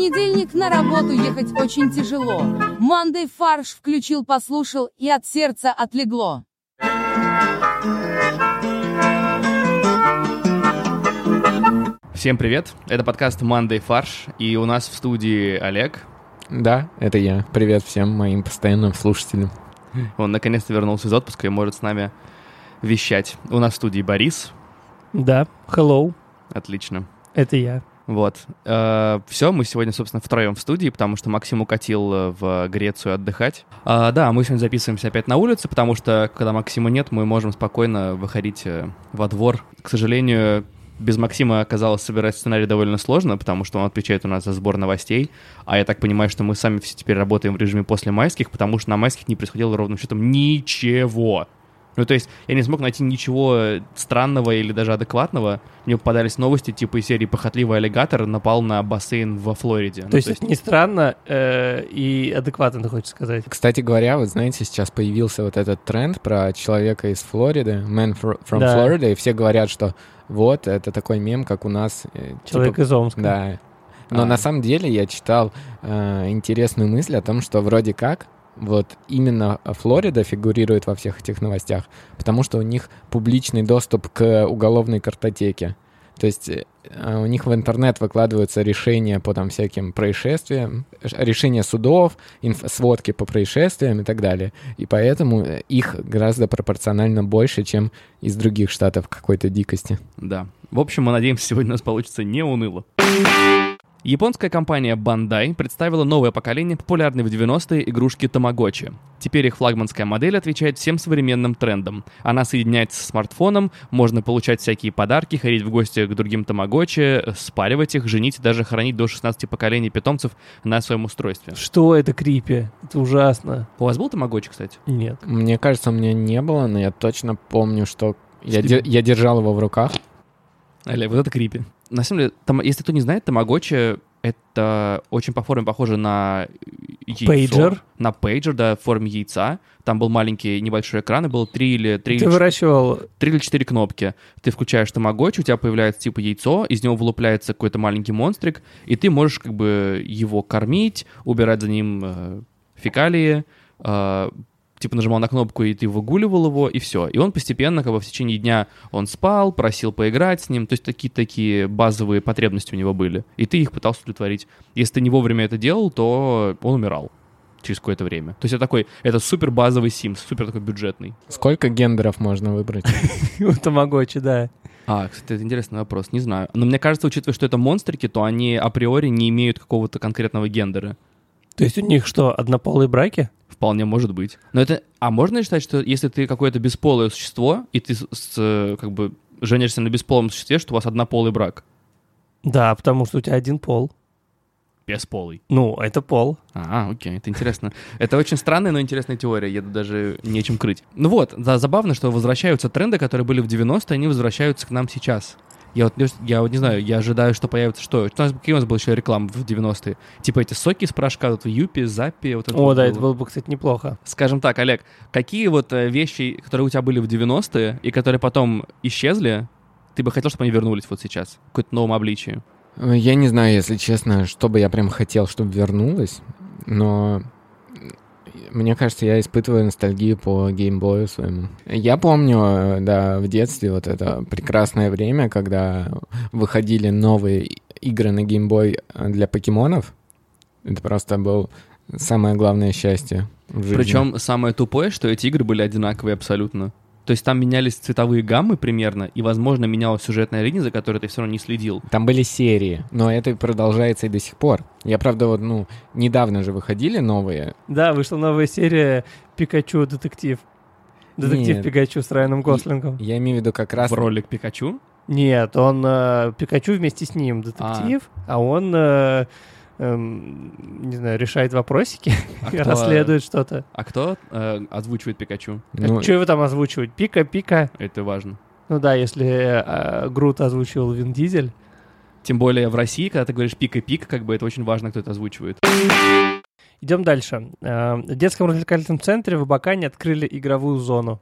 понедельник на работу ехать очень тяжело. Мандей фарш включил, послушал, и от сердца отлегло. Всем привет, это подкаст Monday Фарш, и у нас в студии Олег. Да, это я. Привет всем моим постоянным слушателям. Он наконец-то вернулся из отпуска и может с нами вещать. У нас в студии Борис. Да, hello, Отлично. это я. Вот. все, мы сегодня, собственно, втроем в студии, потому что Максим укатил э, в Грецию отдыхать. А, да, мы сегодня записываемся опять на улице, потому что, когда Максима нет, мы можем спокойно выходить э, во двор. К сожалению, без Максима оказалось собирать сценарий довольно сложно, потому что он отвечает у нас за сбор новостей. А я так понимаю, что мы сами все теперь работаем в режиме после майских, потому что на майских не происходило ровным счетом ничего. Ну, то есть я не смог найти ничего странного или даже адекватного. Мне попадались новости типа из серии «Похотливый аллигатор напал на бассейн во Флориде». Ну, То есть это не странно э, и адекватно, ты хочешь сказать? Кстати говоря, вот знаете, сейчас появился вот этот тренд про человека из Флориды, man fr- from Да. Florida, и все говорят, что вот, это такой мем, как у нас. э, Человек типа- из Омска. Да. Но А. на самом деле я читал э, интересную мысль о том, что вроде как вот именно Флорида фигурирует во всех этих новостях, потому что у них публичный доступ к уголовной картотеке. То есть э, у них в интернет выкладываются решения по там всяким происшествиям, решения судов, инф- сводки по происшествиям и так далее. И поэтому э, их гораздо пропорционально больше, чем из других штатов какой-то дикости. Да. В общем, мы надеемся, сегодня у нас получится не уныло. Японская компания Bandai представила новое поколение популярной в 90-е игрушки Тамагочи. Теперь их флагманская модель отвечает всем современным трендам. Она соединяется с смартфоном, можно получать всякие подарки, ходить в гости к другим Тамагочи, спаривать их, женить и даже хранить до 16 поколений питомцев на своем устройстве. Что это крипи? Это ужасно. У вас был Тамагочи, кстати? Нет. Мне кажется, у меня не было, но я точно помню, что я, де- я держал его в руках. Олег, вот это крипи. На самом деле, там, если кто не знает, Тамагочи это очень по форме похоже на яйцо. Пейджер? На пейджер, да, в форме яйца. Там был маленький небольшой экран, и было три или, три Ты или, выращивал... три или четыре кнопки. Ты включаешь тамагочи, у тебя появляется типа яйцо, из него вылупляется какой-то маленький монстрик, и ты можешь как бы его кормить, убирать за ним э, фекалии, э, типа нажимал на кнопку, и ты выгуливал его, и все. И он постепенно, как бы в течение дня он спал, просил поиграть с ним, то есть такие такие базовые потребности у него были. И ты их пытался удовлетворить. Если ты не вовремя это делал, то он умирал через какое-то время. То есть это такой, это супер базовый Sims, супер такой бюджетный. Сколько гендеров можно выбрать? У Тамагочи, да. А, кстати, это интересный вопрос, не знаю. Но мне кажется, учитывая, что это монстрики, то они априори не имеют какого-то конкретного гендера. То есть у них что, однополые браки? Вполне может быть. Но это... А можно считать, что если ты какое-то бесполое существо, и ты с, с, э, как бы женишься на бесполом существе, что у вас однополый брак? Да, потому что у тебя один пол. Бесполый. Ну, это пол. А, окей, это интересно. Это очень странная, но интересная теория, я даже нечем крыть. Ну вот, да, забавно, что возвращаются тренды, которые были в 90-е, они возвращаются к нам сейчас. Я вот, я вот не знаю, я ожидаю, что появится что? У нас, какие у нас была еще реклама в 90-е? Типа эти соки из порошка, вот Юпи, Заппи, вот это О, вот да, было. это было бы, кстати, неплохо. Скажем так, Олег, какие вот э, вещи, которые у тебя были в 90-е и которые потом исчезли, ты бы хотел, чтобы они вернулись вот сейчас, в каком-то новом обличии? Э, Я не знаю, если честно, что бы я прям хотел, чтобы вернулось, но мне кажется, я испытываю ностальгию по геймбою своему. Я помню, э, да, в детстве вот это прекрасное время, когда выходили новые игры на геймбой э, для покемонов. Это просто был самое главное счастье. Причем самое тупое, что эти игры были одинаковые абсолютно. То есть там менялись цветовые гаммы примерно, и, возможно, менялась сюжетная линия, за которой ты все равно не следил. Там были серии, но это продолжается и до сих пор. Я, правда, вот, ну, недавно же выходили новые. Да, вышла новая серия Пикачу детектив. Детектив Нет. Пикачу с Райаном Гослингом. Я имею в виду как раз... В ролик Пикачу. Нет, он э, Пикачу вместе с ним детектив, а, он э, эм, не знаю, решает вопросики, А кто- расследует что-то. А кто э, озвучивает Пикачу? Ну, что его там озвучивать? Пика, пика. Это важно. Ну да, если э, Грут озвучивал Вин Дизель. Тем более в России, когда ты говоришь пик-и-пик, как бы это очень важно, кто это озвучивает. Идем дальше. Э, В детском развлекательном центре в Абакане открыли игровую зону.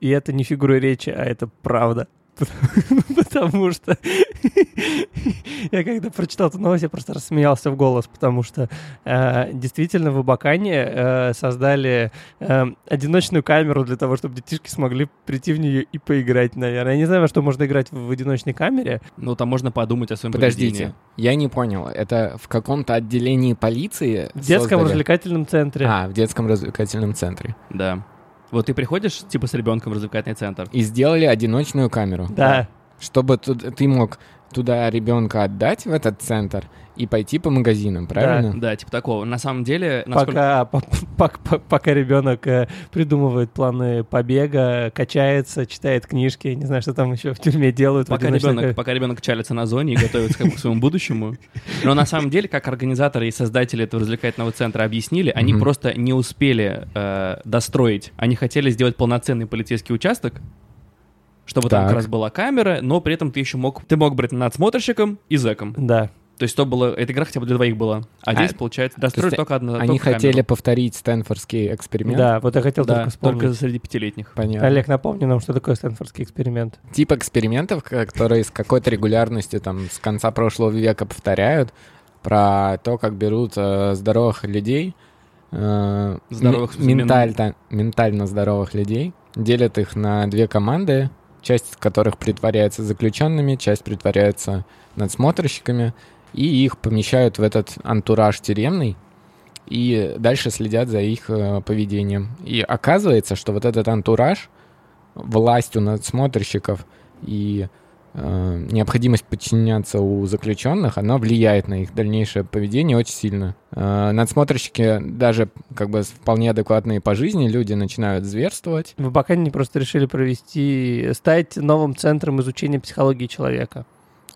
И это не фигура речи, а это правда. Потому что я когда прочитал эту новость, я просто рассмеялся в голос, потому что э, действительно в Абакане э, создали э, одиночную камеру для того, чтобы детишки смогли прийти в нее и поиграть, наверное. Я не знаю, во что можно играть в, в одиночной камере. Ну, там можно подумать о своем Подождите, поведении. я не понял. Это в каком-то отделении полиции В детском создали? развлекательном центре. А, в детском развлекательном центре. Да. Вот ты приходишь, типа, с ребенком в развлекательный центр. И сделали одиночную камеру. Да. Чтобы тут- ты мог туда ребенка отдать, в этот центр, и пойти по магазинам, правильно? Да, типа такого. На самом деле, насколько... Пока, по- по- по- пока ребенок э, придумывает планы побега, качается, читает книжки, не знаю, что там еще в тюрьме делают. Пока ребенок, ка- пока ребенок чалится на зоне и готовится к своему будущему. Но на самом деле, как организаторы и создатели этого развлекательного центра объяснили, они просто не успели э, достроить. Они хотели сделать полноценный полицейский участок, чтобы там Так. как раз была камера, но при этом ты еще мог... Ты мог быть надсмотрщиком и зэком. Да. То есть то было... Эта игра хотя бы для двоих была. А, А, здесь, получается, достроили есть только одну Они только хотели камеру. повторить Стэнфордский эксперимент. Да, вот я хотел Да, только вспомнить. только среди пятилетних. Понятно. Олег, напомни нам, что такое Стэнфордский эксперимент. Тип экспериментов, которые с какой-то регулярностью там с конца прошлого века повторяют про то, как берут э, здоровых людей, э, Здоровых ме- ментально, ментально здоровых людей, делят их на две команды, часть которых притворяется заключенными, часть притворяется надсмотрщиками, и их помещают в этот антураж тюремный, и дальше следят за их э, поведением. И оказывается, что вот этот антураж, властью надсмотрщиков и необходимость подчиняться у заключенных, она влияет на их дальнейшее поведение очень сильно. Э, надсмотрщики, даже как бы вполне адекватные по жизни, люди начинают зверствовать. В Абакане просто решили провести, стать новым центром изучения психологии человека.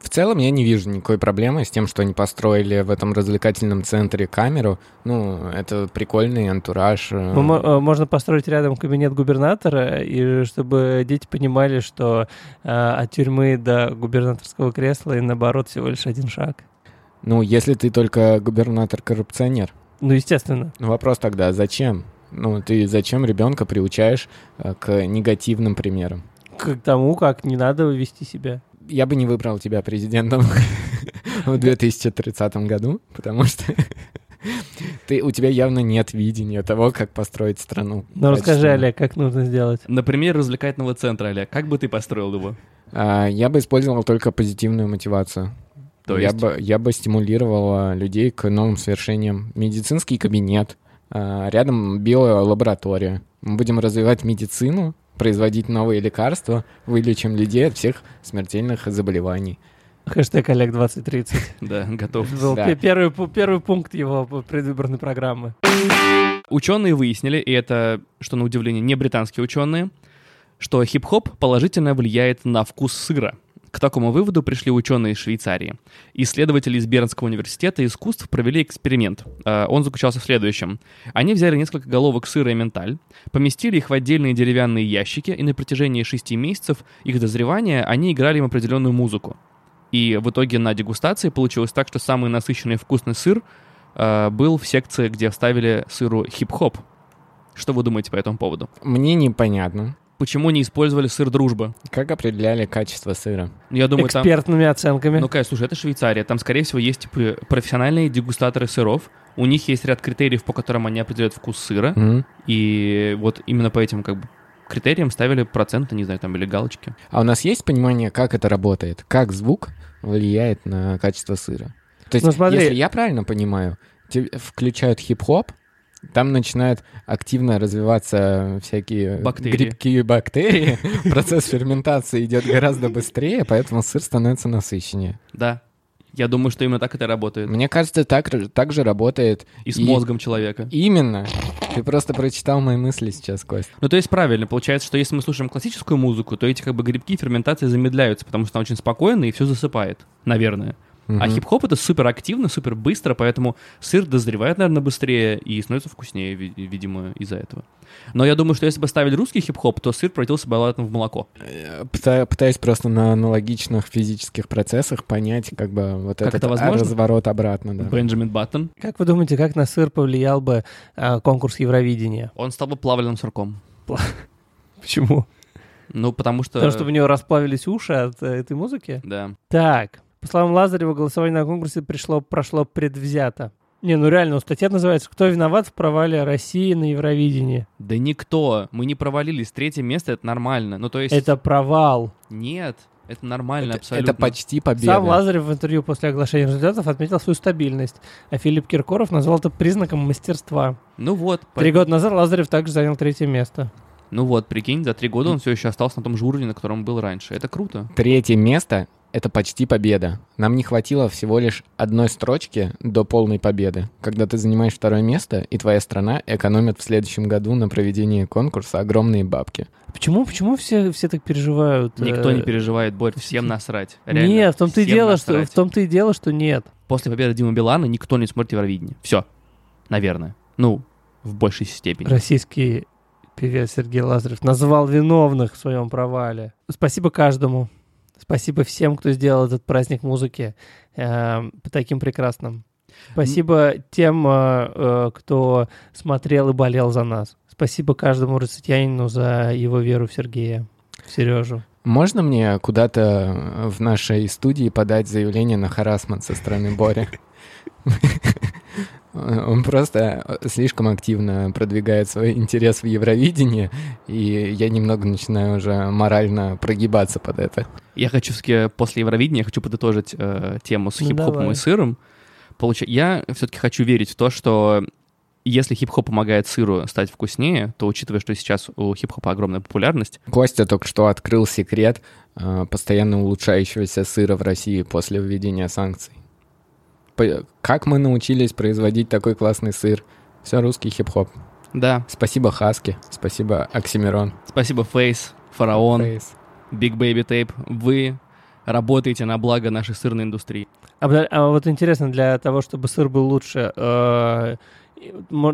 В целом я не вижу никакой проблемы с тем, что они построили в этом развлекательном центре камеру. Ну, это прикольный антураж. э, э, Можно построить рядом кабинет губернатора, и чтобы дети понимали, что э, от тюрьмы до губернаторского кресла и наоборот всего лишь один шаг. Ну, если ты только губернатор-коррупционер. Ну, естественно. Ну, Вопрос тогда, зачем? Ну, ты зачем ребенка приучаешь э, к негативным примерам? К тому, как не надо вести себя. Я бы не выбрал тебя президентом в 2030 году, потому что ты, у тебя явно нет видения того, как построить страну. Ну, расскажи. Олег, как нужно сделать? Например, развлекательного центра, Олег. Как бы ты построил его? А, Я бы использовал только позитивную мотивацию. То я, есть? бы, я бы стимулировал людей к новым свершениям. Медицинский кабинет, а, рядом биолаборатория. Мы будем развивать медицину, производить новые лекарства, вылечим людей от всех смертельных заболеваний. Хэштег Олег 2030. Да, готов. Это был Да. пе- первый, первый пункт его предвыборной программы. Ученые выяснили, и это, что на удивление, не британские ученые, что хип-хоп положительно влияет на вкус сыра. К такому выводу пришли ученые из Швейцарии. Исследователи из Бернского университета искусств провели эксперимент. Э, Он заключался в следующем. Они взяли несколько головок сыра и менталь, поместили их в отдельные деревянные ящики, и на протяжении шести месяцев их дозревания они играли им определенную музыку. И в итоге на дегустации получилось так, что самый насыщенный вкусный сыр э, был в секции, где вставили сыру хип-хоп. Что вы думаете по этому поводу? Мне непонятно, Почему не использовали сыр дружба? как определяли качество сыра. Я думаю, там... Экспертными оценками. Ну, конечно, слушай, это Швейцария. Там, скорее всего, есть типа, профессиональные дегустаторы сыров. У них есть ряд критериев, по которым они определяют вкус сыра. Мгм. И вот именно по этим как бы критериям ставили проценты, не знаю, там или галочки. А у нас есть понимание, как это работает? Как звук влияет на качество сыра? То есть, Ну, смотри. если я правильно понимаю, включают хип-хоп, там начинают активно развиваться всякие Бактерии. грибки и бактерии. Процесс ферментации идет гораздо быстрее, поэтому сыр становится насыщеннее. Да. Я думаю, что именно так это работает. Мне кажется, так, так же работает И с И- мозгом человека. именно. Ты просто прочитал мои мысли сейчас, Кость. Ну, то есть правильно, получается, что если мы слушаем классическую музыку, то эти как бы грибки ферментации замедляются, потому что она очень спокойно и все засыпает, наверное. А Мгм. хип-хоп это супер активно, супер быстро, поэтому сыр дозревает, наверное, быстрее и становится вкуснее, ви- видимо, из-за этого. Но я думаю, что если бы ставили русский хип-хоп, то сыр превратился бы обратно в молоко. Э, пыта- Пытаюсь просто на аналогичных физических процессах понять, как бы вот Как этот это возможно? разворот обратно. Да. Бенджамин Баттон, Как вы думаете, как на сыр повлиял бы а, конкурс Евровидения? он стал бы плавленным сырком. Почему? Ну, потому что... Потому что у него расплавились уши от э, этой музыки? Да. Так, по словам Лазарева, голосование на конкурсе пришло, прошло предвзято. Не, ну реально, статья называется «Кто виноват в провале России на Евровидении?» Да никто. Мы не провалились. Третье место — это нормально. Ну, то есть... Это провал. Нет, это нормально Это, абсолютно. это почти победа. Сам Лазарев в интервью после оглашения результатов отметил свою стабильность, а Филипп Киркоров назвал это признаком мастерства. Ну вот. Три по- года назад Лазарев также занял третье место. Ну вот, прикинь, за три года он все еще остался на том же уровне, на котором был раньше. Это круто. Третье место — это почти победа. Нам не хватило всего лишь одной строчки до полной победы, когда ты занимаешь второе место, и твоя страна экономит в следующем году на проведении конкурса огромные бабки. Почему, почему все, все так переживают? Никто э, не переживает, Борь, всем насрать. Реально, Нет, в том-то и дело, что в том-то и дело, что нет. После победы Димы Билана никто не смотрит Евровидение. Все. Наверное. Ну, в большей степени. Российский певец Сергей Лазарев назвал виновных в своем провале. Спасибо каждому. Спасибо всем, кто сделал этот праздник музыки э, таким прекрасным. Спасибо тем, э, э, кто смотрел и болел за нас. Спасибо каждому россиянину за его веру в Сергея, в Сережу. Можно мне куда-то в нашей студии подать заявление на харасмент со стороны Бори? Он просто слишком активно продвигает свой интерес в Евровидении, и я немного начинаю уже морально прогибаться под это. Я хочу все-таки после Евровидения я хочу подытожить э, тему с Ну, хип-хопом давай. и сыром. Получа- Я все-таки хочу верить в то, что если хип-хоп помогает сыру стать вкуснее, то учитывая, что сейчас у хип-хопа огромная популярность, Костя только что открыл секрет э, постоянно улучшающегося сыра в России после введения санкций. Как мы научились производить такой классный сыр? Все русский хип-хоп. да, Спасибо Хаски, спасибо Оксимирон. спасибо Фейс, Фараон, Фейс. Big Baby Tape, вы работаете на благо нашей сырной индустрии. А, а вот интересно, для того, чтобы сыр был лучше, э,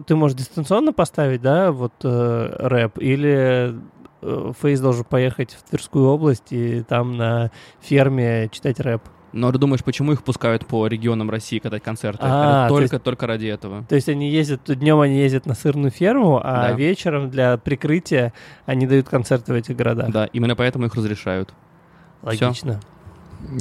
ты можешь дистанционно поставить, да, вот э, рэп, или э, Фейс должен поехать в Тверскую область и там на ферме читать рэп? Но ты думаешь, почему их пускают по регионам России катать концерты? А, Это то только, только ради этого. То есть они ездят, днем они ездят на сырную ферму, а Да. вечером для прикрытия они дают концерты в этих городах. Да, именно поэтому их разрешают. Логично.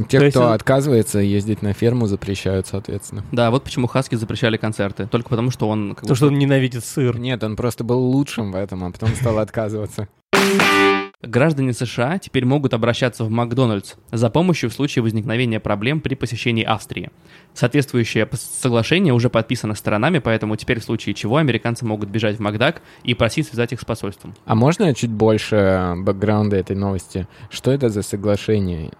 Те, То есть кто он- отказывается ездить на ферму, запрещают, соответственно. Да, вот почему Хаски запрещали концерты. Только потому, что он... как Потому бы, что он ненавидит сыр. Нет, он просто был лучшим в этом, а потом стал отказываться. Граждане США теперь могут обращаться в Макдональдс за помощью в случае возникновения проблем при посещении Австрии. Соответствующее соглашение уже подписано сторонами, поэтому теперь в случае чего американцы могут бежать в Макдак и просить связать их с посольством. А можно чуть больше бэкграунда этой новости? Что это за соглашение?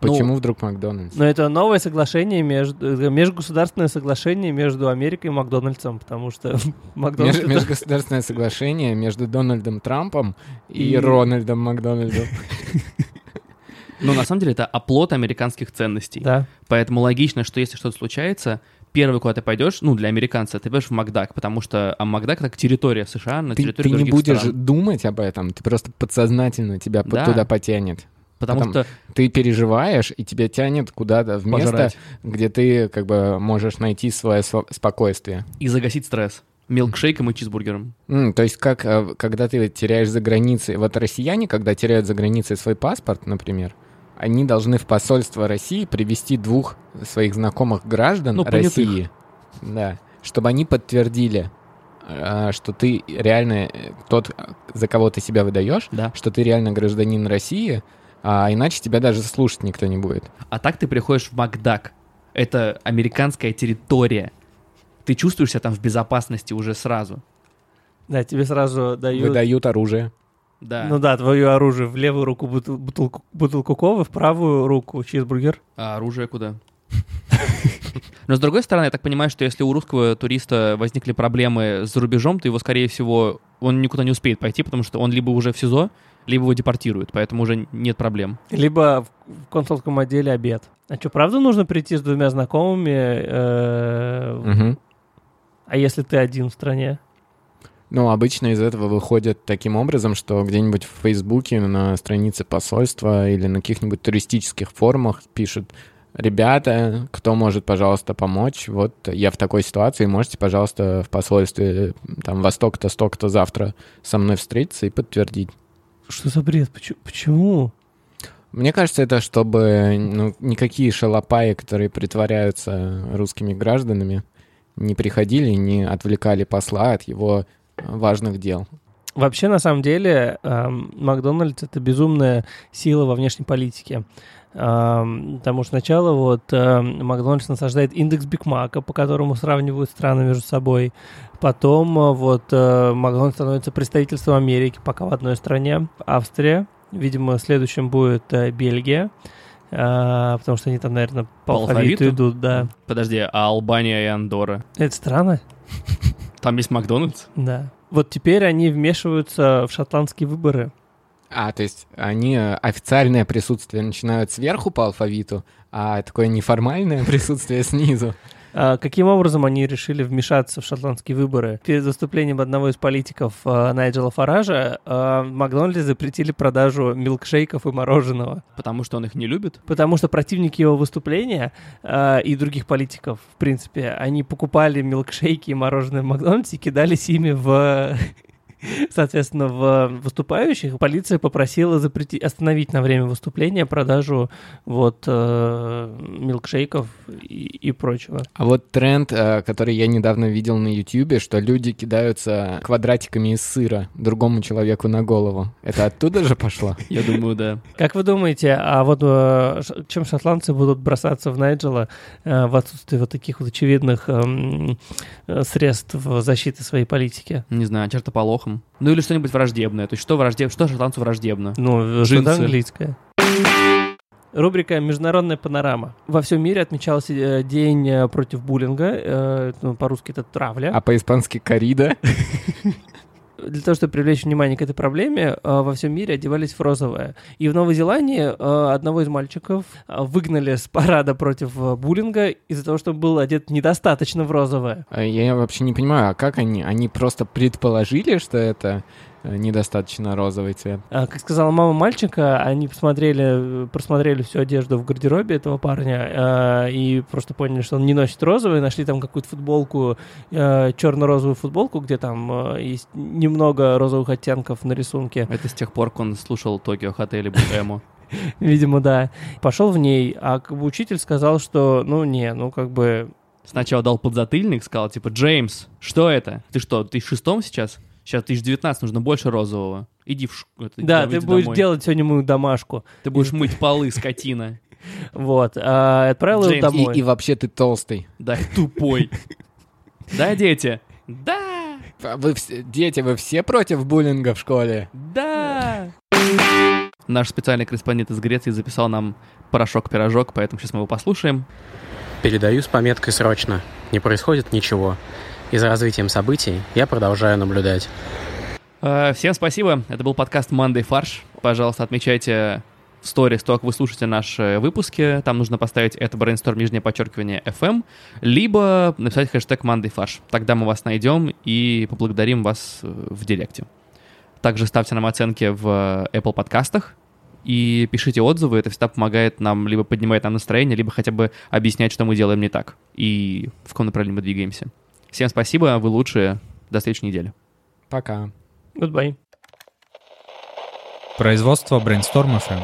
Ну, Почему вдруг Макдональдс? Но это новое соглашение между э, межгосударственное соглашение между Америкой и Макдональдсом, потому что Макдональдс Меж- межгосударственное соглашение между Дональдом Трампом и, И- Рональдом Макдональдом. Но на самом деле это оплот американских ценностей. да. Поэтому логично, что если что-то случается, первый, куда ты пойдешь, ну, для американца, ты пойдешь в Макдак, потому что а Макдак — это территория США на Ты, территории ты не других будешь стран. думать об этом, ты просто подсознательно тебя Да. туда потянет. Потому потому- что Ты переживаешь, и тебя тянет куда-то в место, Пожрать. где ты как бы можешь найти свое сво- спокойствие. и загасить стресс. Милкшейком и чизбургером. М, то есть как, э, когда ты теряешь за границей... Вот россияне, когда теряют за границей свой паспорт, например, они должны в посольство России привести двух своих знакомых граждан Ну, понятых. России. Да. Чтобы они подтвердили, э, что ты реально э, тот, за кого ты себя выдаешь, Да. что ты реально гражданин России, а иначе тебя даже слушать никто не будет. А так ты приходишь в Макдак. Это американская территория. Ты чувствуешь себя там в безопасности уже сразу. Да, тебе сразу дают... Выдают оружие. Да. Ну да, твое оружие. В левую руку бутыл- бутылку, бутылку ковы, в правую руку чизбургер. А оружие куда? Но с другой стороны, я так понимаю, что если у русского туриста возникли проблемы за рубежом, то его, скорее всего, он никуда не успеет пойти, потому что он либо уже в СИЗО, либо его депортируют, поэтому уже нет проблем. Либо в консульском отделе обед. А что, правда нужно прийти с двумя знакомыми? Мгм. А если ты один в стране? Ну, обычно из этого выходят таким образом, что где-нибудь в Фейсбуке на странице посольства или на каких-нибудь туристических форумах пишут «Ребята, кто может, пожалуйста, помочь? Вот я в такой ситуации, можете, пожалуйста, в посольстве там во столько-то, столько-то завтра со мной встретиться и подтвердить». Что за бред? Почему? Мне кажется, это чтобы ну, никакие шалопаи, которые притворяются русскими гражданами, не приходили, не отвлекали посла от его важных дел. Вообще, на самом деле, эм, Макдональдс — это безумная сила во внешней политике. Потому что сначала вот эм, Макдональдс насаждает индекс Биг Мака, по которому сравнивают страны между собой. Потом э, вот э, Макдональдс становится представительством Америки, пока в одной стране, Австрия. Видимо, следующим будет э, Бельгия. А, потому что они там, наверное, по, По алфавиту алфавиту? идут, да. Подожди, а Албания и Андора? Это странно? Там есть Макдональдс? Да. Вот теперь они вмешиваются в шотландские выборы. А, то есть они э, официальное присутствие начинают сверху по алфавиту, а такое неформальное присутствие снизу. А Каким образом они решили вмешаться в шотландские выборы? Перед выступлением одного из политиков э, Найджела Фаража э, в Макдональдсе запретили продажу милкшейков и мороженого. Потому что он их не любит? Потому что противники его выступления э, и других политиков, в принципе, они покупали милкшейки и мороженое в Макдональдсе и кидались ими в... Соответственно, в выступающих полиция попросила запретить, остановить на время выступления продажу вот э, милкшейков и, и прочего. А вот тренд, э, который я недавно видел на Ютьюбе, что люди кидаются квадратиками из сыра другому человеку на голову. Это оттуда же пошло? Я думаю, да. Как вы думаете, а вот э, чем шотландцы будут бросаться в Найджела э, в отсутствии вот таких вот очевидных эм, э, средств защиты своей политики? Не знаю, чертополохом. Ну или что-нибудь враждебное. То есть что враждебно, что шотландцу враждебно? Ну, Джинсы. что-то английское. Рубрика «Международная панорама». Во всем мире отмечался э, день э, против буллинга, э, ну, по-русски это травля. А по-испански корида? Для того, чтобы привлечь внимание к этой проблеме, э, во всем мире одевались в розовое. И в Новой Зеландии э, одного из мальчиков э, выгнали с парада против буллинга из-за того, что он был одет недостаточно в розовое. Я вообще не понимаю, а как они? Они просто предположили, что это недостаточно розовый цвет? А, Как сказала мама мальчика, они посмотрели, э, просмотрели всю одежду в гардеробе этого парня э, и просто поняли, что он не носит розовый, нашли там какую-то футболку, э, черно-розовую футболку, где там э, есть немного розовых оттенков на рисунке. Это с тех пор, как он слушал Токио Хотели Эмо. Видимо, да. Пошел в ней, а как бы учитель сказал, что, ну, не, ну, как бы... Сначала дал подзатыльник, сказал, типа, Джеймс, что это? Ты что, ты в шестом сейчас? Сейчас 1019, нужно больше розового. Иди в ш... это, Да, ты будешь домой. делать сегодня мою домашку. Ты будешь мыть полы, скотина. Вот. А, отправил его домой. И, вообще ты толстый. Да, тупой. Да, дети? Да, А Вы все, дети, вы все против буллинга в школе? да. Наш специальный корреспондент из Греции записал нам порошок-пирожок, поэтому сейчас мы его послушаем. Передаю с пометкой «Срочно». Не происходит ничего. И за развитием событий я продолжаю наблюдать. Э, Всем спасибо. Это был подкаст Monday Фарш. Пожалуйста, отмечайте в сторис то, как вы слушаете наши выпуски. Там нужно поставить это brainstorm нижнее подчеркивание FM, либо написать хэштег Monday Фарш. Тогда мы вас найдем и поблагодарим вас э, в директе. Также ставьте нам оценки в Apple подкастах и пишите отзывы. Это всегда помогает нам, либо поднимает нам настроение, либо хотя бы объяснять, что мы делаем не так и в каком направлении мы двигаемся. Всем спасибо, вы лучшие. До следующей недели. Пока. Goodbye. Производство Brainstorm FM.